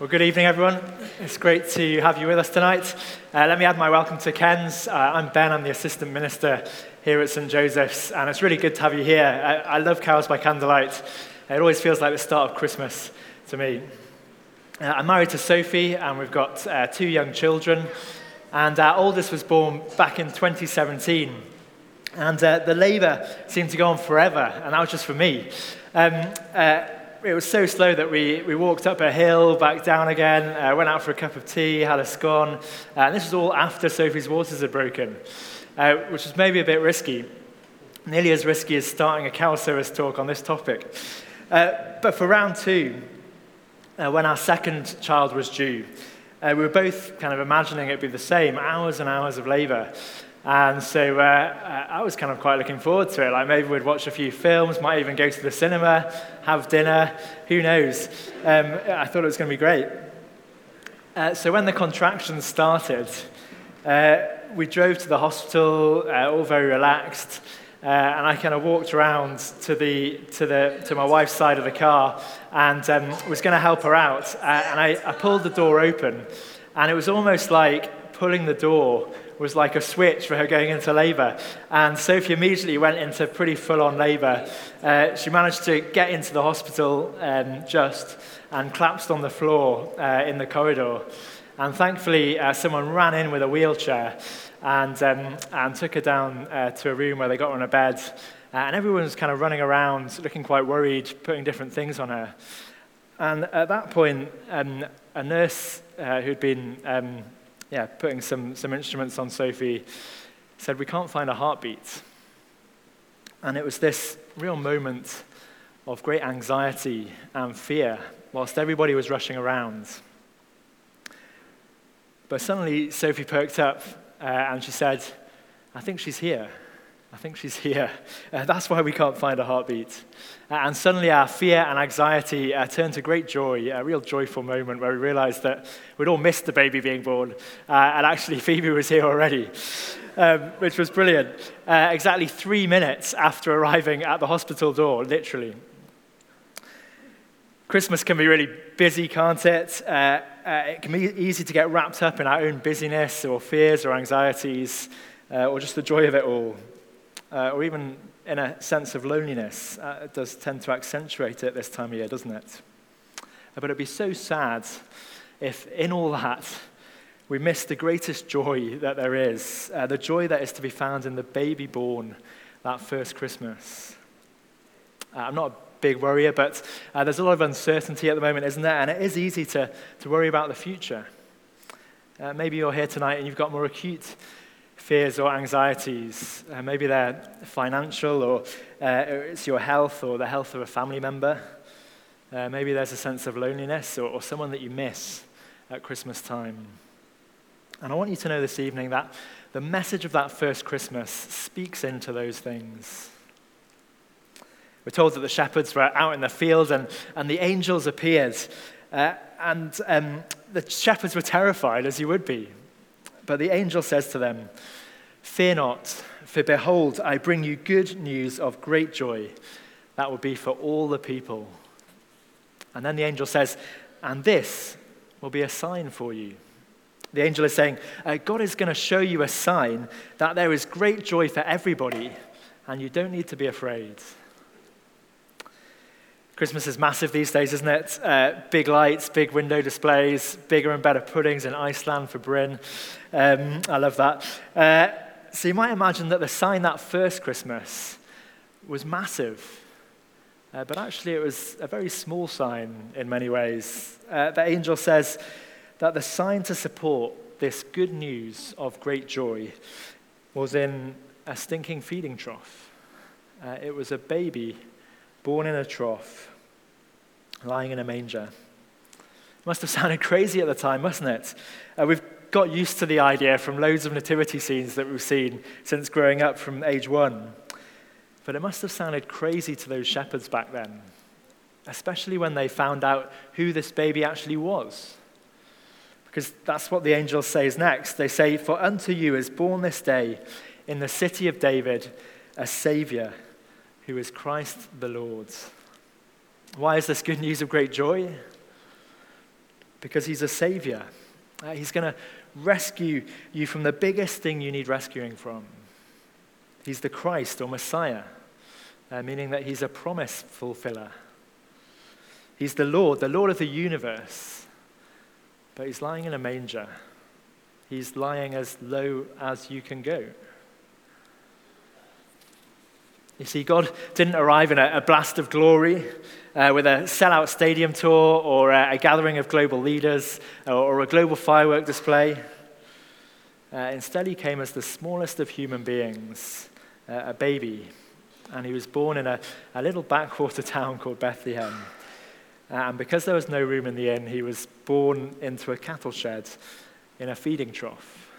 Well, good evening, everyone. It's great to have you with us tonight. Uh, let me add my welcome to Ken's. Uh, I'm Ben, I'm the assistant minister here at St. Joseph's, and it's really good to have you here. I, I love Carols by Candlelight. It always feels like the start of Christmas to me. Uh, I'm married to Sophie, and we've got uh, two young children, and our oldest was born back in 2017. And uh, the labour seemed to go on forever, and that was just for me. Um, uh, it was so slow that we, we walked up a hill, back down again, uh, went out for a cup of tea, had a scone. Uh, and this was all after Sophie's waters had broken, uh, which was maybe a bit risky. Nearly as risky as starting a carol service talk on this topic. Uh, but for round two, uh, when our second child was due, we were both kind of imagining it'd be the same hours and hours of labor. And so uh, I was kind of quite looking forward to it. Like maybe we'd watch a few films, might even go to the cinema, have dinner, who knows. Um, I thought it was going to be great. Uh, so when the contractions started, uh, we drove to the hospital, uh, all very relaxed. Uh, and I kind of walked around to, the, to, the, to my wife's side of the car and um, was going to help her out. Uh, and I, I pulled the door open, and it was almost like pulling the door was like a switch for her going into labor. And Sophie immediately went into pretty full on labor. Uh, she managed to get into the hospital um, just and collapsed on the floor uh, in the corridor. And thankfully, uh, someone ran in with a wheelchair and, um, and took her down uh, to a room where they got her on a bed. Uh, and everyone was kind of running around, looking quite worried, putting different things on her. And at that point, um, a nurse uh, who'd been um, yeah, putting some, some instruments on Sophie, said, We can't find a heartbeat. And it was this real moment of great anxiety and fear whilst everybody was rushing around. But suddenly, Sophie perked up uh, and she said, I think she's here. I think she's here. Uh, that's why we can't find a heartbeat. Uh, and suddenly our fear and anxiety uh, turned to great joy, a real joyful moment where we realized that we'd all missed the baby being born. Uh, and actually, Phoebe was here already, um, which was brilliant. Uh, exactly three minutes after arriving at the hospital door, literally. Christmas can be really busy, can't it? Uh, it can be easy to get wrapped up in our own busyness or fears or anxieties or just the joy of it all uh, or even in a sense of loneliness. Uh, it does tend to accentuate it this time of year, doesn't it? Uh, but it'd be so sad if, in all that, we miss the greatest joy that there is, uh, the joy that is to be found in the baby born that first Christmas. Uh, I'm not a big worrier, but uh, there's a lot of uncertainty at the moment, isn't there? And it is easy to, to worry about the future. Uh, maybe you're here tonight and you've got more acute fears or anxieties. Uh, maybe they're financial, or uh, it's your health or the health of a family member. Uh, maybe there's a sense of loneliness or, or someone that you miss at Christmas time. And I want you to know this evening that the message of that first Christmas speaks into those things. We're told that the shepherds were out in the field and, and the angels appeared. Uh, and um, the shepherds were terrified, as you would be. But the angel says to them, Fear not, for behold, I bring you good news of great joy that will be for all the people. And then the angel says, And this will be a sign for you. The angel is saying, uh, God is going to show you a sign that there is great joy for everybody, and you don't need to be afraid. Christmas is massive these days, isn't it? Uh, big lights, big window displays, bigger and better puddings in Iceland for Bryn. Um, I love that. Uh, so you might imagine that the sign that first Christmas was massive. Uh, but actually, it was a very small sign in many ways. Uh, the angel says that the sign to support this good news of great joy was in a stinking feeding trough. Uh, it was a baby born in a trough, lying in a manger. Must have sounded crazy at the time, mustn't it? Uh, we've got used to the idea from loads of nativity scenes that we've seen since growing up from age one. But it must have sounded crazy to those shepherds back then, especially when they found out who this baby actually was. Because that's what the angel says next. They say, For unto you is born this day in the city of David a Savior who is Christ the Lord. Why is this good news of great joy? because he's a savior. Uh, he's going to rescue you from the biggest thing you need rescuing from. He's the Christ or Messiah, uh, meaning that he's a promise fulfiller. He's the Lord, the Lord of the universe, but he's lying in a manger. He's lying as low as you can go. You see, God didn't arrive in a, a blast of glory uh, with a sellout stadium tour or a, a gathering of global leaders or, or a global firework display. Uh, instead, he came as the smallest of human beings, uh, a baby, and he was born in a, a little backwater town called Bethlehem. Uh, and because there was no room in the inn, he was born into a cattle shed in a feeding trough.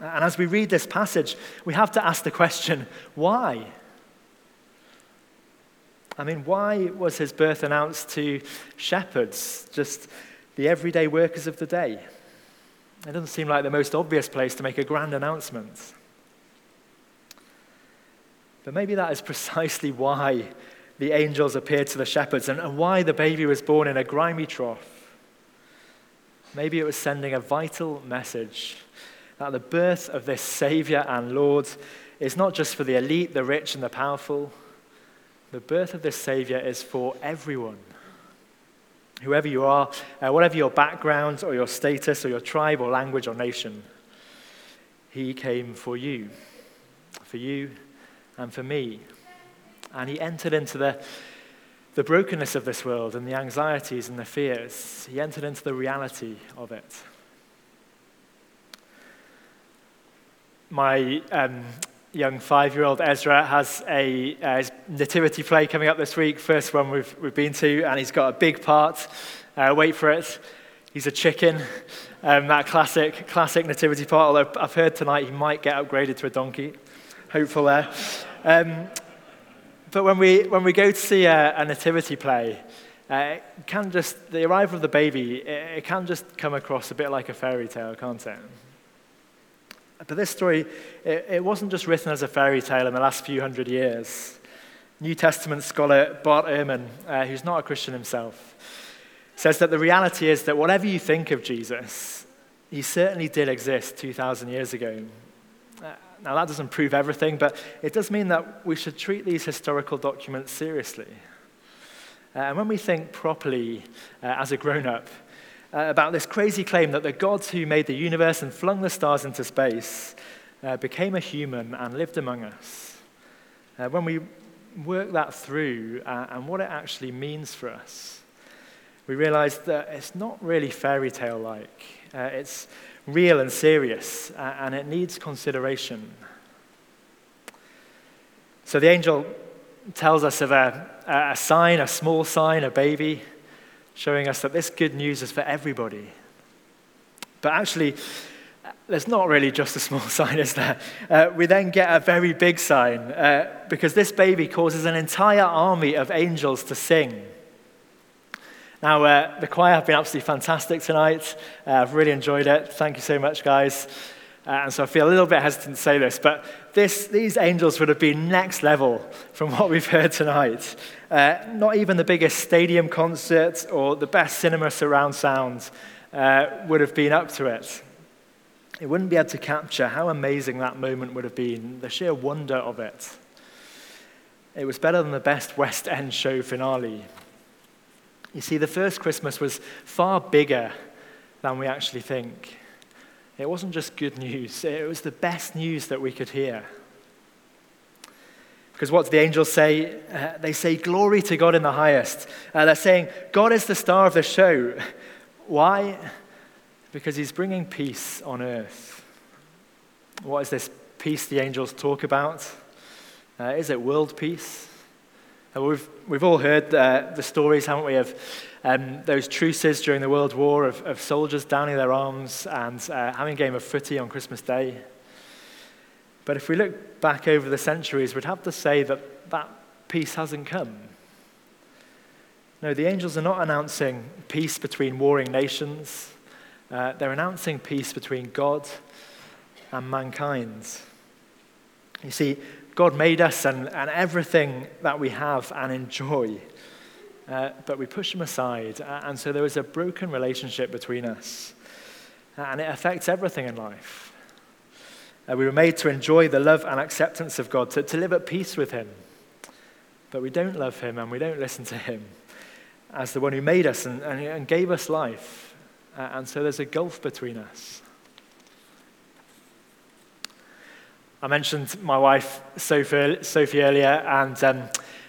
And as we read this passage, we have to ask the question why? I mean, why was his birth announced to shepherds, just the everyday workers of the day? It doesn't seem like the most obvious place to make a grand announcement. But maybe that is precisely why the angels appeared to the shepherds and, and why the baby was born in a grimy trough. Maybe it was sending a vital message that the birth of this Savior and Lord is not just for the elite, the rich, and the powerful. The birth of this Savior is for everyone. Whoever you are, uh, whatever your background or your status or your tribe or language or nation, He came for you, for you and for me. And He entered into the, the brokenness of this world and the anxieties and the fears. He entered into the reality of it. My um, young five year old Ezra has a uh, nativity play coming up this week, first one we've, we've been to, and he's got a big part. Uh, wait for it. He's a chicken, um, that classic, classic nativity part, although I've heard tonight he might get upgraded to a donkey. Hopeful there. Um, but when we, when we go to see a, a nativity play, uh, can just, the arrival of the baby, it, it can just come across a bit like a fairy tale, can't it? But this story, it, it wasn't just written as a fairy tale in the last few hundred years. New Testament scholar Bart Ehrman, uh, who's not a Christian himself, says that the reality is that whatever you think of Jesus, he certainly did exist 2,000 years ago. Uh, now, that doesn't prove everything, but it does mean that we should treat these historical documents seriously. Uh, and when we think properly uh, as a grown up, uh, about this crazy claim that the gods who made the universe and flung the stars into space uh, became a human and lived among us. Uh, when we work that through uh, and what it actually means for us, we realize that it's not really fairy tale like. Uh, it's real and serious, uh, and it needs consideration. So the angel tells us of a, a sign, a small sign, a baby showing us that this good news is for everybody. But actually, there's not really just a small sign, is there? Uh, we then get a very big sign uh, because this baby causes an entire army of angels to sing. Now, uh, the choir have been absolutely fantastic tonight. Uh, I've really enjoyed it. Thank you so much, guys. Uh, and so I feel a little bit hesitant to say this, but this, these angels would have been next level from what we've heard tonight. Uh, not even the biggest stadium concert or the best cinema surround sound uh, would have been up to it. It wouldn't be able to capture how amazing that moment would have been, the sheer wonder of it. It was better than the best West End show finale. You see, the first Christmas was far bigger than we actually think. It wasn't just good news, it was the best news that we could hear. Because what do the angels say? Uh, they say, Glory to God in the highest. Uh, they're saying, God is the star of the show. Why? Because he's bringing peace on earth. What is this peace the angels talk about? Uh, is it world peace? Uh, we've, we've all heard uh, the stories, haven't we, of um, those truces during the World War of, of soldiers downing their arms and uh, having a game of footy on Christmas Day. But if we look back over the centuries, we'd have to say that that peace hasn't come. No, the angels are not announcing peace between warring nations. Uh, they're announcing peace between God and mankind. You see, God made us and, and everything that we have and enjoy uh, but we push him aside. And so there is a broken relationship between us. And it affects everything in life. Uh, we were made to enjoy the love and acceptance of God, to, to live at peace with him. But we don't love him and we don't listen to him as the one who made us and, and, and gave us life. Uh, and so there's a gulf between us. I mentioned my wife, Sophie, Sophie earlier, and um,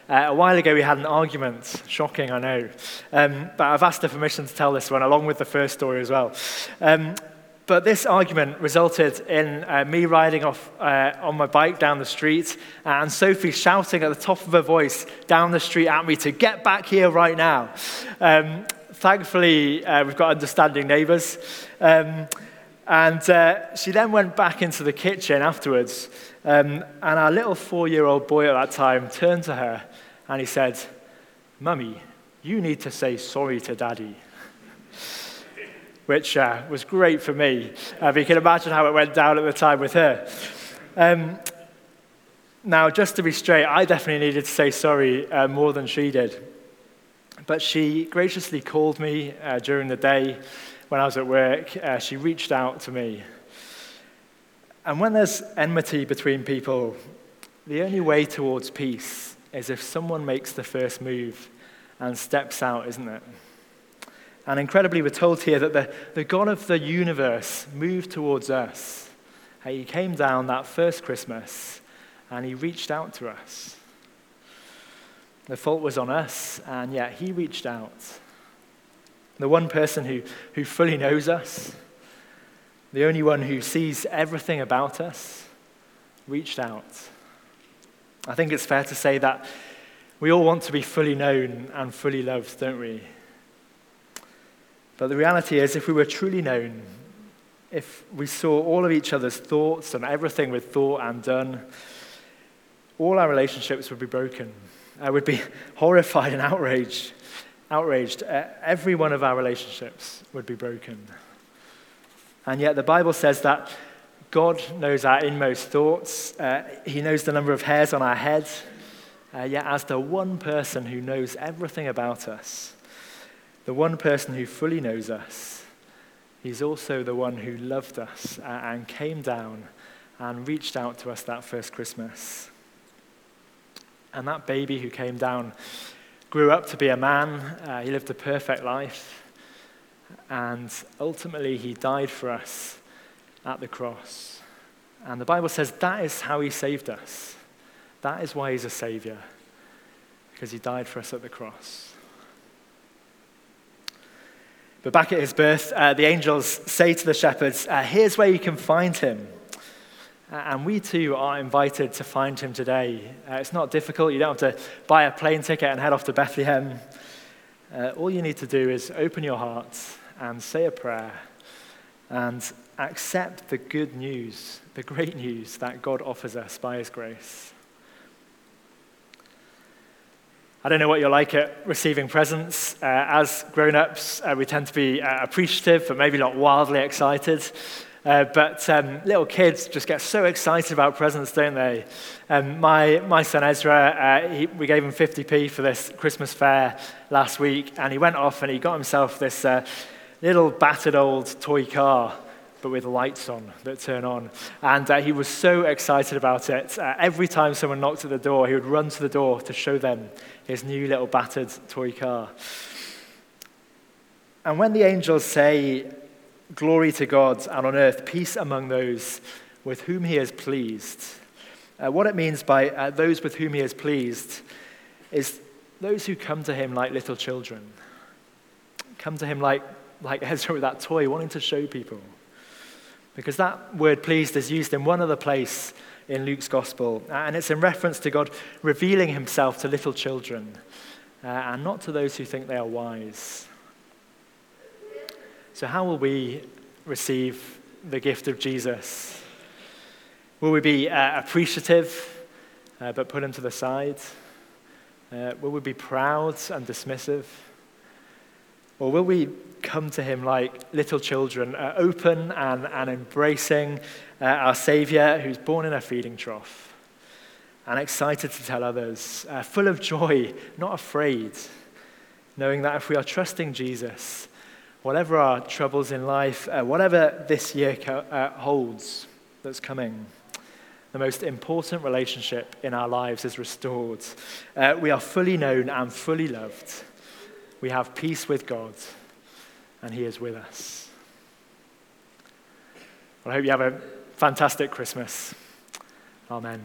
uh, a while ago we had an argument. Shocking, I know. Um, but I've asked her permission to tell this one, along with the first story as well. Um, but this argument resulted in uh, me riding off uh, on my bike down the street and Sophie shouting at the top of her voice down the street at me to get back here right now. Um, thankfully, uh, we've got understanding neighbours. And uh, she then went back into the kitchen afterwards. Um, and our little four year old boy at that time turned to her and he said, Mummy, you need to say sorry to daddy. Which uh, was great for me. Uh, you can imagine how it went down at the time with her. Um, now, just to be straight, I definitely needed to say sorry uh, more than she did. But she graciously called me uh, during the day when I was at work, uh, she reached out to me. And when there's enmity between people, the only way towards peace is if someone makes the first move and steps out, isn't it? And incredibly, we're told here that the, the God of the universe moved towards us. He came down that first Christmas and he reached out to us. The fault was on us, and yet he reached out the one person who, who fully knows us, the only one who sees everything about us, reached out. I think it's fair to say that we all want to be fully known and fully loved, don't we? But the reality is, if we were truly known, if we saw all of each other's thoughts and everything we'd thought and done, all our relationships would be broken. I would be horrified and outraged outraged, uh, every one of our relationships would be broken. And yet the Bible says that God knows our inmost thoughts, uh, He knows the number of hairs on our head. Uh, yet, as the one person who knows everything about us, the one person who fully knows us, He's also the one who loved us uh, and came down and reached out to us that first Christmas. And that baby who came down grew up to be a man. Uh, he lived a perfect life. And ultimately, he died for us at the cross. And the Bible says that is how he saved us. That is why he's a savior, because he died for us at the cross. But back at his birth, uh, the angels say to the shepherds, uh, Here's where you can find him. And we too are invited to find him today. Uh, it's not difficult. You don't have to buy a plane ticket and head off to Bethlehem. Uh, all you need to do is open your heart and say a prayer and accept the good news, the great news that God offers us by his grace. I don't know what you're like at receiving presents. Uh, as grown ups, uh, we tend to be uh, appreciative, but maybe not wildly excited. Uh, but um, little kids just get so excited about presents, don't they? Um, my, my son Ezra, uh, he, we gave him 50p for this Christmas fair last week, and he went off and he got himself this uh, little battered old toy car, but with lights on that turn on. And uh, he was so excited about it. Uh, every time someone knocked at the door, he would run to the door to show them his new little battered toy car. And when the angels say, Glory to God, and on earth, peace among those with whom he is pleased. Uh, what it means by uh, those with whom he is pleased is those who come to him like little children. Come to him like, like Ezra with that toy, wanting to show people. Because that word pleased is used in one other place in Luke's gospel, uh, and it's in reference to God revealing himself to little children uh, and not to those who think they are wise. So, how will we receive the gift of Jesus? Will we be uh, appreciative uh, but put him to the side? Uh, will we be proud and dismissive? Or will we come to him like little children, uh, open and, and embracing uh, our Savior who's born in a feeding trough and excited to tell others, uh, full of joy, not afraid? knowing that if we are trusting Jesus, whatever our troubles in life, uh, whatever this year co- uh, holds that's coming, the most important relationship in our lives is restored. Uh, we are fully known and fully loved. We have peace with God, and He is with us. Well, I hope you have a fantastic Christmas. Amen.